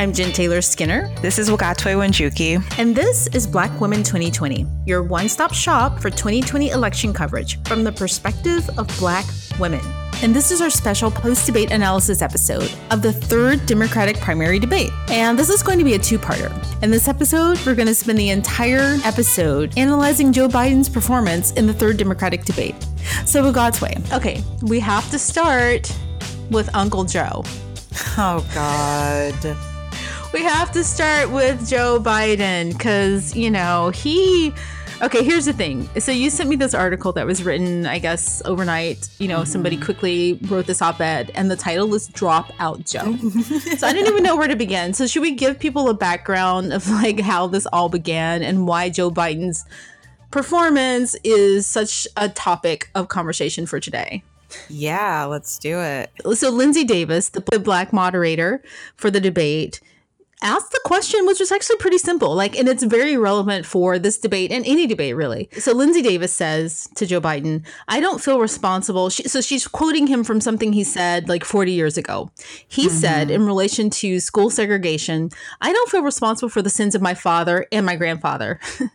I'm Jen Taylor Skinner. This is Wagatwe Wanjuki. And this is Black Women 2020, your one stop shop for 2020 election coverage from the perspective of Black women. And this is our special post debate analysis episode of the third Democratic primary debate. And this is going to be a two parter. In this episode, we're going to spend the entire episode analyzing Joe Biden's performance in the third Democratic debate. So, God's way. Okay, we have to start with Uncle Joe. Oh, God. We have to start with Joe Biden because, you know, he. Okay, here's the thing. So you sent me this article that was written, I guess, overnight. You know, mm-hmm. somebody quickly wrote this op-ed, and the title is "Drop Out Joe." so I didn't even know where to begin. So should we give people a background of like how this all began and why Joe Biden's performance is such a topic of conversation for today? Yeah, let's do it. So Linsey Davis, the black moderator for the debate, asked the question, which was actually pretty simple. Like, and it's very relevant for this debate and any debate, really. So Linsey Davis says to Joe Biden, I don't feel responsible. She, so she's quoting him from something he said like 40 years ago. He mm-hmm. said, in relation to school segregation, I don't feel responsible for the sins of my father and my grandfather.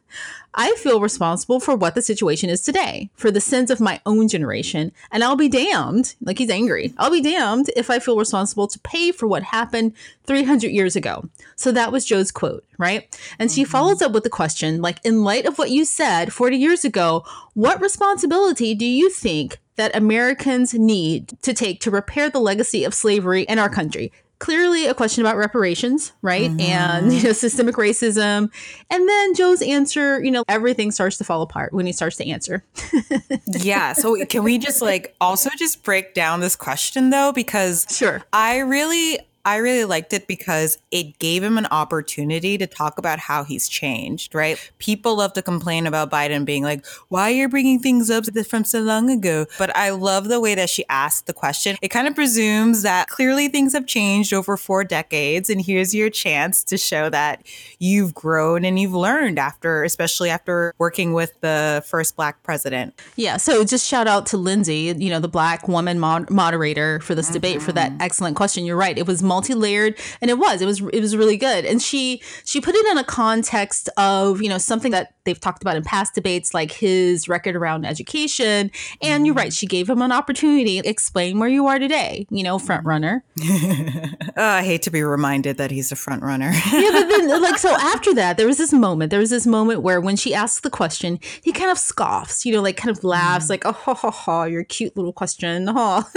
I feel responsible for what the situation is today, for the sins of my own generation, and I'll be damned, like he's angry, I'll be damned if I feel responsible to pay for what happened 300 years ago. So that was Joe's quote, right? And she mm-hmm. follows up with the question like, in light of what you said 40 years ago, what responsibility do you think that Americans need to take to repair the legacy of slavery in our country? Clearly a question about reparations, right? Mm-hmm. And you know, systemic racism. And then Joe's answer, you know, everything starts to fall apart when he starts to answer. yeah. So can we just like also just break down this question though? Because sure. I really I really liked it because it gave him an opportunity to talk about how he's changed, right? People love to complain about Biden being like, why are you bringing things up from so long ago? But I love the way that she asked the question. It kind of presumes that clearly things have changed over four decades. And here's your chance to show that you've grown and you've learned after, especially after working with the first black president. Yeah. So just shout out to Linsey, you know, the black woman mod- moderator for this mm-hmm. debate for that excellent question. You're right. It was multi-layered and it was it was it was really good and she she put it in a context of you know something that they've talked about in past debates like his record around education and you're right she gave him an opportunity to explain where you are today you know front runner oh, i hate to be reminded that he's a front runner yeah but then like so after that there was this moment there was this moment where when she asks the question he kind of scoffs you know like kind of laughs like oh ha ha ha your cute little question oh.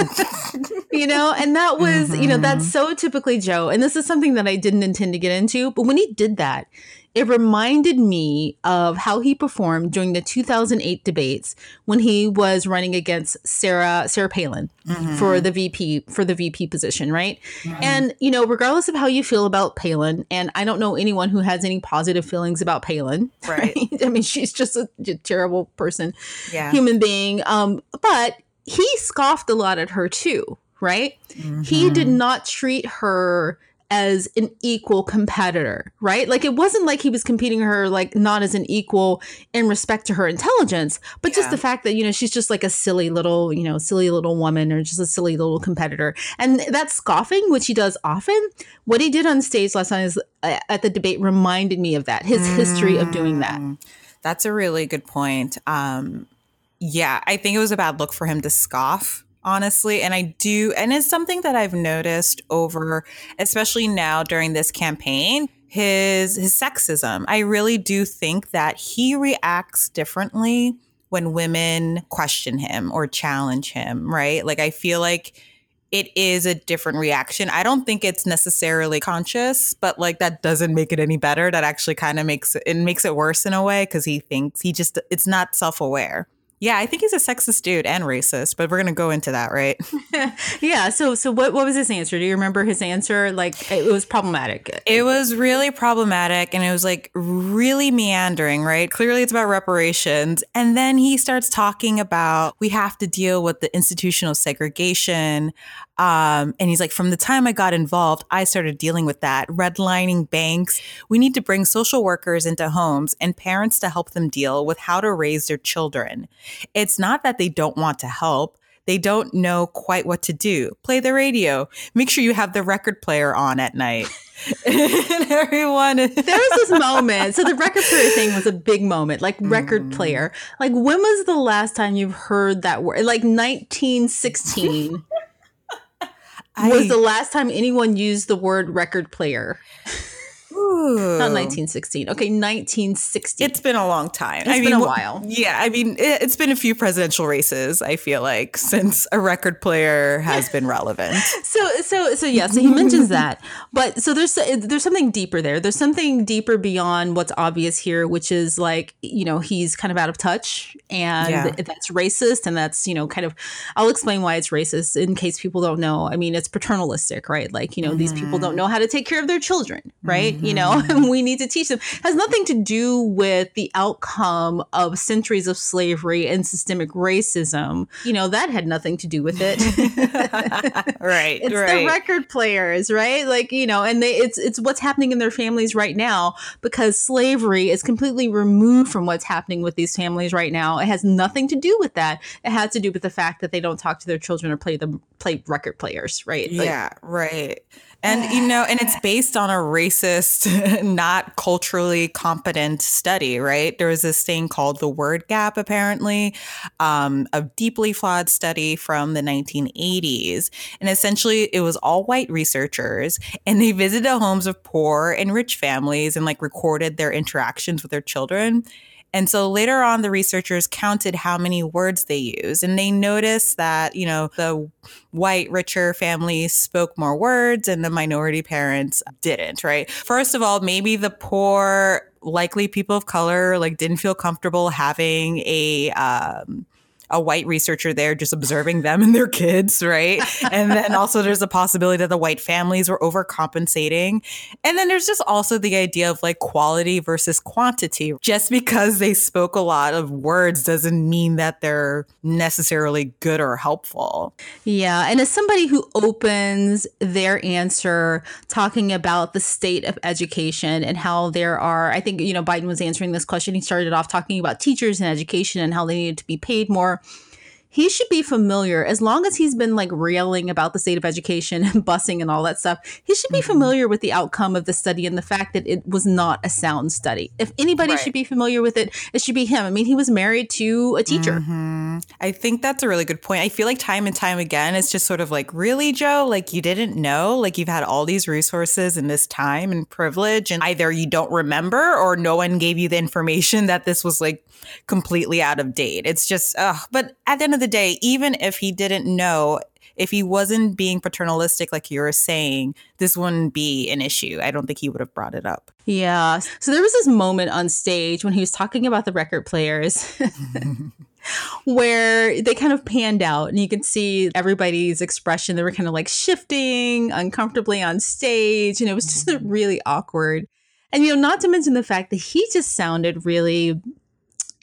you know and that was mm-hmm. you know that's mm-hmm. so typically Joe, and this is something that I didn't intend to get into, but when he did that, it reminded me of how he performed during the 2008 debates when he was running against Sarah Sarah Palin mm-hmm. for the VP for the VP position, right? Mm-hmm. And you know, regardless of how you feel about Palin, and I don't know anyone who has any positive feelings about Palin, right? right? I mean, she's just a, a terrible person, yeah. human being. Um, but he scoffed a lot at her too, right? Mm-hmm. He did not treat her as an equal competitor, right? Like it wasn't like he was competing her like not as an equal in respect to her intelligence, but yeah. just the fact that you know she's just like a silly little, you know, silly little woman or just a silly little competitor. And that scoffing, which he does often, what he did on stage last night is uh, at the debate reminded me of that. His mm. history of doing that. Mm. That's a really good point. Um yeah, I think it was a bad look for him to scoff honestly. And I do, and it's something that I've noticed over, especially now during this campaign, his his sexism. I really do think that he reacts differently when women question him or challenge him, right? Like I feel like it is a different reaction. I don't think it's necessarily conscious, but like that doesn't make it any better. That actually kind of makes it, makes it worse in a way because he thinks he just it's not self-aware. Yeah, I think he's a sexist dude and racist, but we're gonna go into that, right? yeah. So, so what what was his answer? Do you remember his answer? Like, it was problematic. It was really problematic, and it was like really meandering, right? Clearly, it's about reparations, and then he starts talking about we have to deal with the institutional segregation. Um, and he's like, from the time I got involved, I started dealing with that, redlining banks. We need to bring social workers into homes and parents to help them deal with how to raise their children. It's not that they don't want to help. They don't know quite what to do. Play the radio. Make sure you have the record player on at night. and everyone there was this moment so the record player thing was a big moment like record mm. player like when was the last time you've heard that word like 1916 I, was the last time anyone used the word record player not 1916. Okay, 1960. It's been a long time. It's I been mean, a while. Yeah, I mean, it, has been a few presidential races. I feel like since a record player has been relevant. so, so, so yeah. So he mentions that, but so there's there's something deeper there. There's something deeper beyond what's obvious here, which is like you know he's kind of out of touch, and yeah. that's racist, and that's you know kind of. I'll explain why it's racist in case people don't know. I mean, it's paternalistic, right? Like you know mm-hmm. these people don't mm-hmm. know how to take care of their children, right? Mm-hmm. You know, mm-hmm. we need to teach them. It has nothing to do with the outcome of centuries of slavery and systemic racism. You know, that had nothing to do with it. right. It's right. the record players, right? Like, you know, and they it's it's what's happening in their families right now because slavery is completely removed from what's happening with these families right now. It has nothing to do with that. It has to do with the fact that they don't talk to their children or play them play record players, right? Like, yeah, right. And you know, and it's based on a racist, not culturally competent study, right? There was this thing called the word gap, apparently, um, a deeply flawed study from the 1980s. And essentially, it was all white researchers, and they visited the homes of poor and rich families and like recorded their interactions with their children. And so later on, the researchers counted how many words they used, and they noticed that, you know, the white, richer families spoke more words and the minority parents didn't, right? First of all, maybe the poor, likely people of color, like didn't feel comfortable having a, um, a white researcher there just observing them and their kids, right? and then also there's a possibility that the white families were overcompensating. And then there's just also the idea of like quality versus quantity. Just because they spoke a lot of words doesn't mean that they're necessarily good or helpful. Yeah. And as somebody who opens their answer talking about the state of education and how there are, I think, you know, Biden was answering this question. He started off talking about teachers and education and how they needed to be paid more he should be familiar as long as he's been like railing about the state of education and busing and all that stuff he should be mm-hmm. familiar with the outcome of the study and the fact that it was not a sound study if anybody right. should be familiar with it it should be him i mean he was married to a teacher mm-hmm. I think that's a really good point i feel like time and time again it's just sort of like really joe like you didn't know like you've had all these resources and this time and privilege and either you don't remember or no one gave you the information that this was like completely out of date it's just uh, but at the end of the the day, even if he didn't know, if he wasn't being paternalistic, like you were saying, this wouldn't be an issue. I don't think he would have brought it up. Yeah. So there was this moment on stage when he was talking about the record players. where they kind of panned out and you could see everybody's expression. They were kind of like shifting uncomfortably on stage, and it was just really awkward. And, you know, not to mention the fact that he just sounded really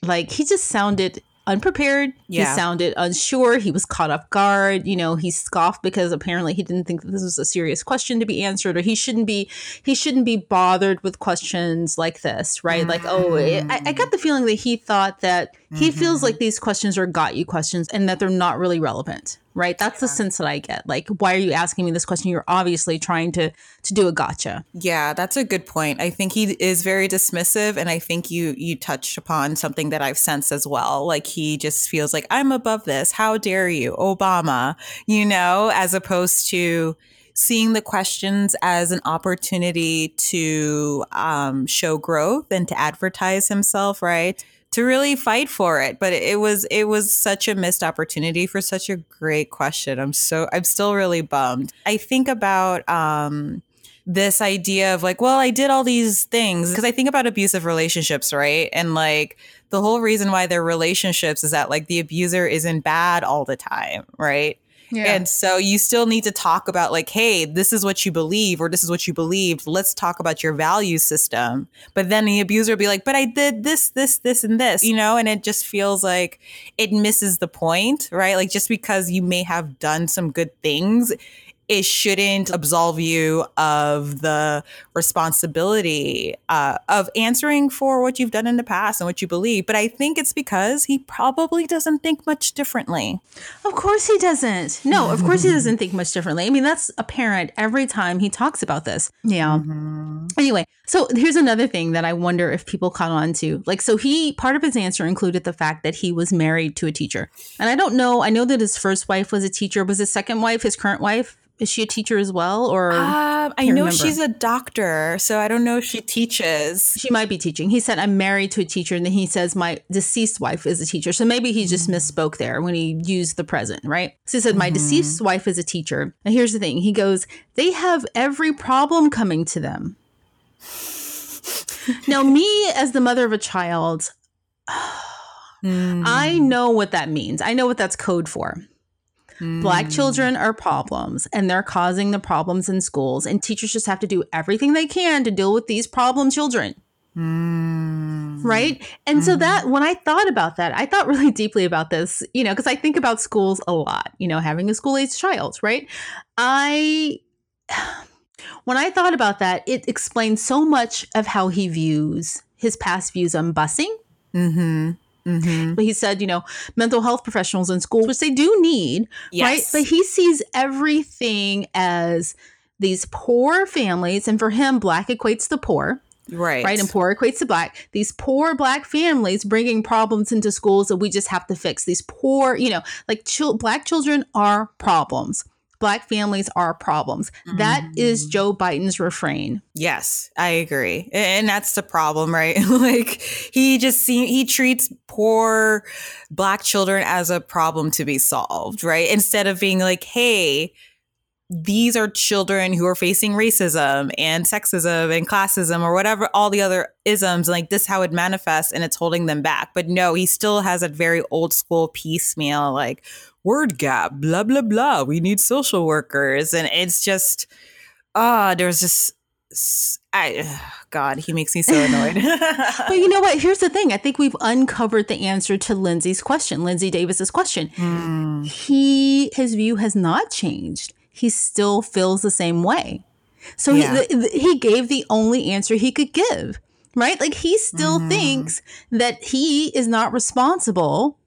like he just sounded unprepared. Yeah. He sounded unsure. He was caught off guard. You know, he scoffed because apparently he didn't think that this was a serious question to be answered, or he shouldn't be he shouldn't be bothered with questions like this, right? Mm-hmm. Like, oh, it, I, I, got the feeling that he thought that he mm-hmm. feels like these questions are got you questions and that they're not really relevant right? That's yeah. the sense that i get. Like why are you asking me this question? You're obviously trying to to do a gotcha. Yeah that's a good point. I think he is very dismissive and i think you you touched upon something that i've sensed as well. Like he just feels like i'm above this. How dare you obama? You know as opposed to seeing the questions as an opportunity to um, show growth and to advertise himself right to really fight for it. But it was it was such a missed opportunity for such a great question. I'm so I'm still really bummed. I think about um this idea of like, well, I did all these things because I think about abusive relationships, right? And like the whole reason why they're relationships is that like the abuser isn't bad all the time, right? Yeah. And so you still need to talk about like, hey, this is what you believe or this is what you believed. Let's talk about your value system. But then the abuser will be like, but I did this, this, this, and this, you know, and it just feels like it misses the point, right? Like just because you may have done some good things, it shouldn't absolve you of the responsibility uh, of answering for what you've done in the past and what you believe. But I think it's because he probably doesn't think much differently. Of course he doesn't. No, of course he doesn't think much differently. I mean, that's apparent every time he talks about this. Yeah. Mm-hmm. Anyway, so here's another thing that I wonder if people caught on to. Like, so he, part of his answer included the fact that he was married to a teacher. And I don't know, I know that his first wife was a teacher. Was his second wife his current wife? Is she a teacher as well, or um, I know remember. she's a doctor, so I don't know if she teaches. She might be teaching. He said, "I'm married to a teacher," and then he says, "My deceased wife is a teacher." So maybe he just mm-hmm. misspoke there when he used the present, right? So he said, "My mm-hmm. deceased wife is a teacher." And here's the thing: he goes, "They have every problem coming to them." now, me as the mother of a child, mm. I know what that means. I know what that's code for. Black hmm. children are problems and they're causing the problems in schools, and teachers just have to do everything they can to deal with these problem children. Mm. Right. And mm. so that when I thought about that, I thought really deeply about this, you know, because I think about schools a lot, you know, having a school age child, right? I, when I thought about that, it explains so much of how he views his past views on busing. Mm-hmm. Mm-hmm. But he said, you know, mental health professionals in school, which they do need, yes. right? But he sees everything as these poor families, and for him, black equates to poor. Right. Right. And poor equates to black. These poor black families bringing problems into schools that we just have to fix. These poor, you know, like ch- black children are problems black families are problems. Mm-hmm. That is mm. Joe Biden's refrain. Yes, I agree. And that's the problem, right? like he just see, he treats poor black children as a problem to be solved, right? Instead of being like, "Hey, these are children who are facing racism and sexism and classism or whatever all the other isms like this how it manifests and it's holding them back but no he still has a very old school piecemeal like word gap, blah, blah, blah. We need social workers. And it's just, ah, uh, there's just, I, God, he makes me so annoyed. but you know what? Here's the thing. I think we've uncovered the answer to Linsey's question, Linsey Davis's question. Mm. He, his view has not changed. He still feels the same way. So yeah. he, he gave the only answer he could give, right? Like he still mm. thinks that he is not responsible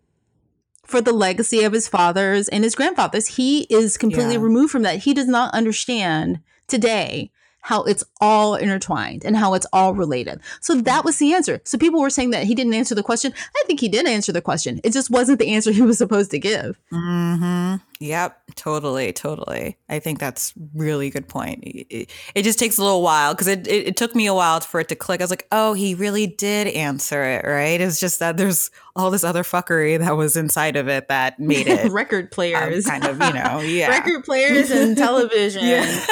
for the legacy of his fathers and his grandfathers. He is completely yeah. removed from that. He does not understand today how it's all intertwined and how it's all related. So that was the answer. So people were saying that he didn't answer the question. I think he did answer the question. It just wasn't the answer he was supposed to give. Mm-hmm. Yep, totally, totally. I think that's really good point. It, it just takes a little while because it, it, it, took me a while for it to click. I was like, oh, he really did answer it, right? It's just that there's all this other fuckery that was inside of it that made it record players, um, kind of, you know, yeah, record players and television. yeah.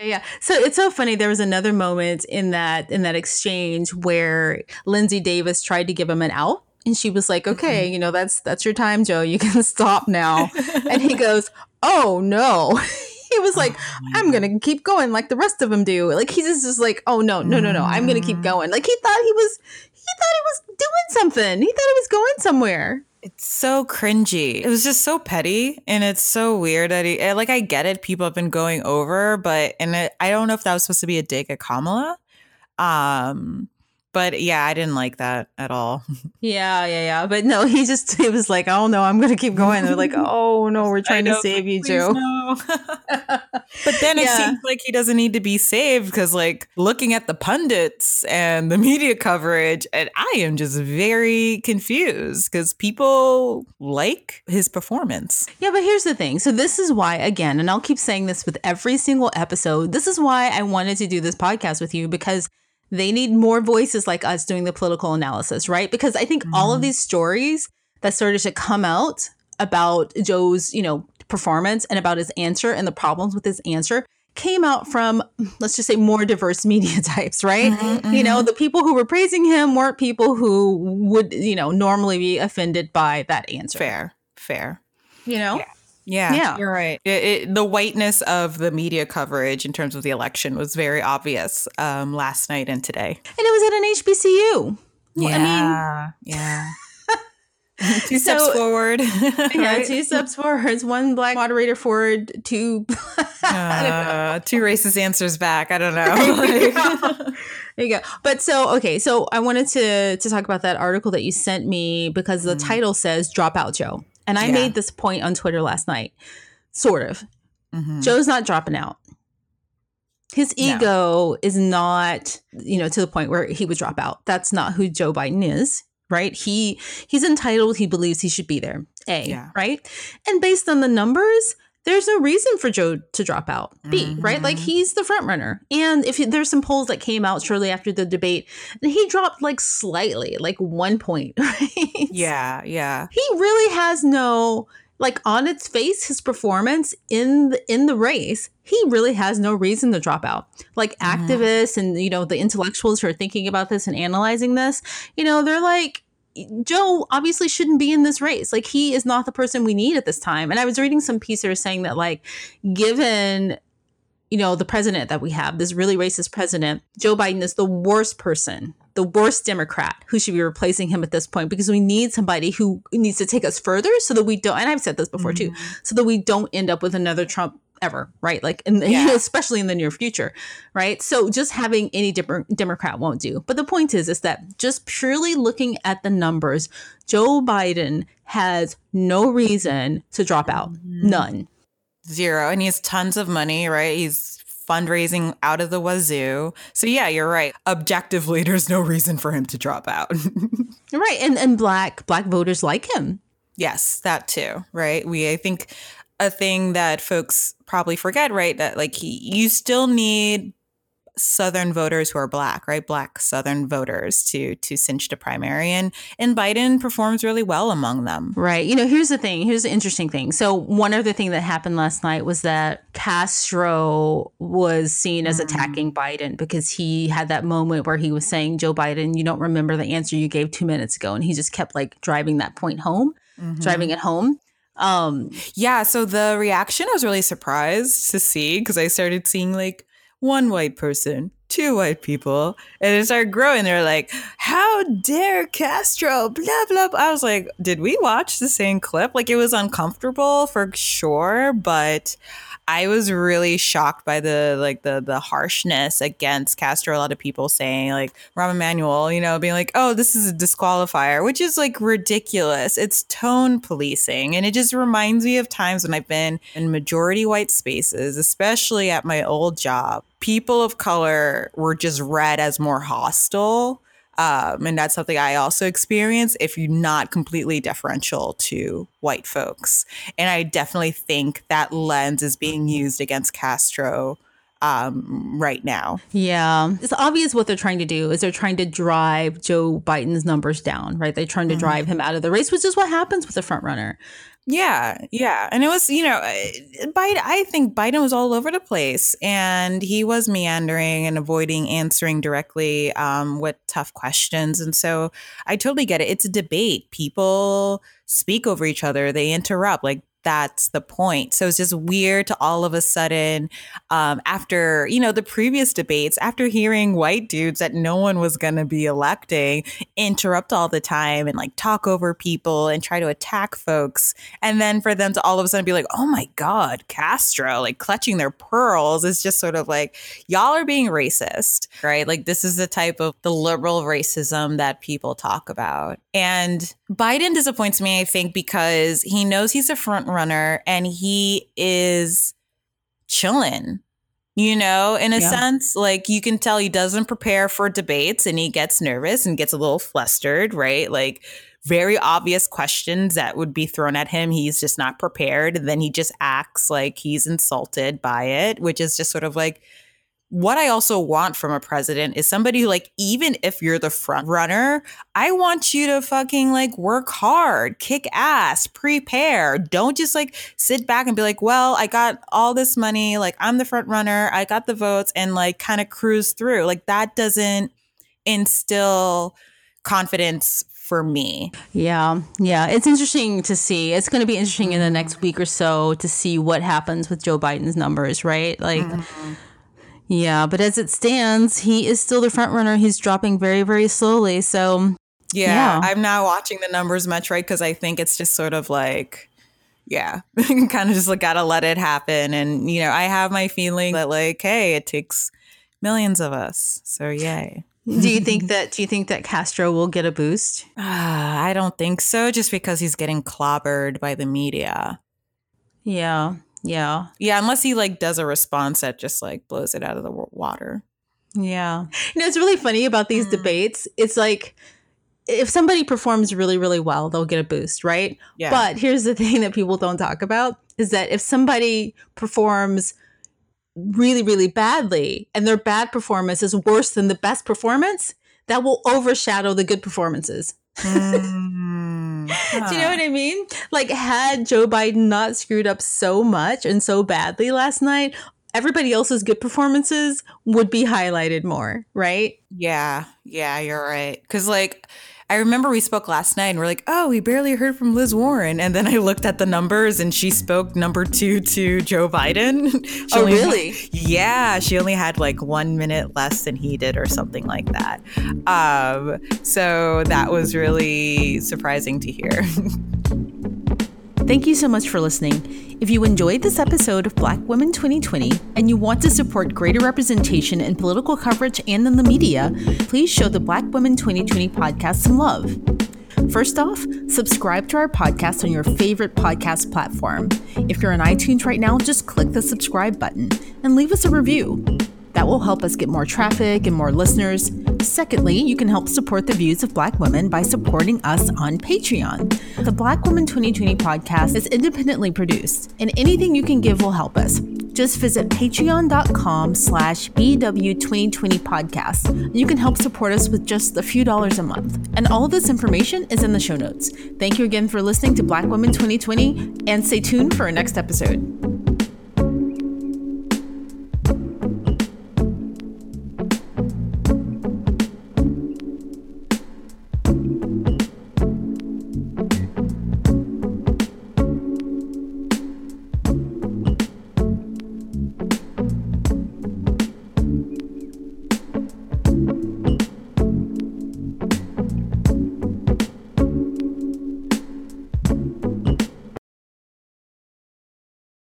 yeah. So it's so funny. There was another moment in that in that exchange where Linsey Davis tried to give him an out and she was like, "Okay, mm-hmm. you know, that's that's your time, Joe. You can stop now." and he goes, "Oh no." he was like, oh, "I'm going to keep going like the rest of them do." Like he's just, just like, "Oh no, no, no, no. I'm going to keep mm. going." Like he thought he was he thought he was doing something. He thought he was going somewhere. It's so cringy. It was just so petty, and it's so weird that he like. I get it. People have been going over, but and it, I don't know if that was supposed to be a dig at Kamala. Um, but yeah, I didn't like that at all. Yeah, yeah, yeah. But no, he just he was like, "Oh no, I'm gonna keep going." They're like, "Oh no, we're trying know, to save you, Joe." No. but then yeah. it seems like he doesn't need to be saved because, like, looking at the pundits and the media coverage, and I am just very confused because people like his performance. Yeah, but here's the thing. So this is why, again, and I'll keep saying this with every single episode. This is why I wanted to do this podcast with you because they need more voices like us doing the political analysis, right? Because I think mm-hmm. all of mm-hmm. these stories that started to come out about Joe's, you know, performance and about his answer and the problems with his answer came out from let's just say more diverse media types right mm-hmm, you know mm-hmm. the people who were praising him weren't people who would you know normally be offended by that answer fair fair you know yeah. Yeah, yeah, you're right. It, it, the whiteness of the media coverage in terms of the election was very obvious um, last night and today. And it was at an HBCU. Yeah, I mean, yeah. two steps so, forward. yeah, two steps forward. One black moderator forward, two uh, two racist answers back. I don't know. there you go. But so okay, so I wanted to to talk about that article that you sent me because the mm. title says "Dropout Joe," and I yeah. made this point on Twitter last night. Sort of. Mm-hmm. Joe's not dropping out. His ego no. is not, you know, to the point where he would drop out. That's not who Joe Biden is, right? He he's entitled. He believes he should be there. A, yeah. right? And based on the numbers, there's no reason for Joe to drop out. B, mm-hmm. right? Like mm-hmm. he's the front runner. And if there's some polls that came out shortly after the debate, and he dropped like slightly, like one point, right? Yeah, yeah. He really has no like on its face his performance in the, in the race he really has no reason to drop out like mm. activists and you know the intellectuals who are thinking about this and analyzing this you know they're like joe obviously shouldn't be in this race like he is not the person we need at this time and i was reading some pieces saying that like given you know the president that we have this really racist president joe biden is the worst person the worst Democrat who should be replacing him at this point because we need somebody who needs to take us further so that we don't, and I've said this before mm-hmm. too, so that we don't end up with another Trump ever, right? Like, in the, yeah. especially in the near future, right? So just having any different Democrat won't do. But the point is, is that just purely looking at the numbers, Joe Biden has no reason to drop out. Mm-hmm. None. Zero. And he has tons of money, right? He's fundraising out of the wazoo. So yeah, you're right. Objectively, there's no reason for him to drop out. right. And and black black voters like him. Yes, that too. Right. We I think a thing that folks probably forget, right? That like he, you still need Southern voters who are black, right? Black Southern voters to to cinch the primary, and and Biden performs really well among them. Right. You know, here's the thing. Here's the interesting thing. So one other thing that happened last night was that Castro was seen as mm-hmm. attacking Biden because he had that moment where he was saying, "Joe Biden, you don't remember the answer you gave two minutes ago," and he just kept like driving that point home, mm-hmm. driving it home. Um, yeah. So the reaction I was really surprised to see because I started seeing like one white person, two white people, and it started growing. They're like, "How dare Castro?" Blah blah. blah. I was like, "Did we watch the same clip? Like, it was uncomfortable for sure, but." I was really shocked by the like the the harshness against Castro. A lot of people saying like Rahm Emanuel, you know, being like, "Oh, this is a disqualifier," which is like ridiculous. It's tone policing, and it just reminds me of times when I've been in majority white spaces, especially at my old job. People of color were just read as more hostile um, and that's something I also experience if you're not completely deferential to white folks. And I definitely think that lens is being used against Castro um, right now. Yeah. It's obvious what they're trying to do is they're trying to drive Joe Biden's numbers down, right? They're trying to mm-hmm. drive him out of the race, which is what happens with a front runner. Yeah, yeah. And it was, you know, uh, Biden, I think Biden was all over the place and he was meandering and avoiding answering directly um, with tough questions. And so I totally get it. It's a debate. People speak over each other, they interrupt. Like that's the point. So it's just weird to all of a sudden, um, after, you know, the previous debates, after hearing white dudes that no one was going to be electing interrupt all the time and like talk over people and try to attack folks. And then for them to all of a sudden be like, oh my God, Castro, like clutching their pearls is just sort of like, y'all are being racist, right? Like this is the type of the liberal racism that people talk about. And Biden disappoints me, I think, because he knows he's a front runner and he is chilling. You know, in a yeah. sense, like you can tell he doesn't prepare for debates and he gets nervous and gets a little flustered, right? Like very obvious questions that would be thrown at him. He's just not prepared. And then he just acts like he's insulted by it, which is just sort of like, what I also want from a president is somebody who, like, even if you're the front runner, I want you to fucking like work hard, kick ass, prepare. Don't just like sit back and be like, well, I got all this money. Like, I'm the front runner. I got the votes and like kind of cruise through. Like, that doesn't instill confidence for me. Yeah. Yeah. It's interesting to see. It's going to be interesting in the next week or so to see what happens with Joe Biden's numbers, right? Like, mm-hmm yeah, but as it stands, he is still the front runner. He's dropping very, very slowly. So Yeah, Yeah. I'm not watching the numbers much, right? Because I think it's just sort of like, yeah, kind of just like gotta let it happen. And, you know, I have my feeling that, like, hey, it takes millions of us. So, yay. Do you think that do you think that Castro will get a boost? Ah, I don't think so, just because he's getting clobbered by the media. Yeah. Yeah. Yeah, unless he like does a response that just like blows it out of the water. Yeah. You know, it's really funny about these Mm. debates. It's like if somebody performs really, really well, they'll get a boost, right? Yeah. But here's the thing that people don't talk about is that if somebody performs really, really badly and their bad performance is worse than the best performance, that will overshadow the good performances. Mm, Do you know what I mean? Like, had Joe Biden not screwed up so much and so badly last night, everybody else's good performances would be highlighted more, right? Yeah, yeah, you're right. Because like, I remember we spoke last night and we're like, oh, we barely heard from Liz Warren, and then I looked at the numbers and she spoke number two to Joe Biden. Oh, really? Yeah, she only had like one minute less than he did, or something like that. Um, so that was really surprising to hear. Thank you so much for listening. If you enjoyed this episode of Black Women 2020 and you want to support greater representation in political coverage and in the media, please show the Black Women 2020 podcast some love. First off, subscribe to our podcast on your favorite podcast platform. If you're on iTunes right now, just click the subscribe button and leave us a review. That will help us get more traffic and more listeners. Secondly, you can help support the views of Black women by supporting us on Patreon. The Black Woman 2020 podcast is independently produced, and anything you can give will help us. Just visit patreon.com slash BW2020 podcast. You can help support us with just a few dollars a month. And all of this information is in the show notes. Thank you again for listening to Black Women 2020, and stay tuned for our next episode.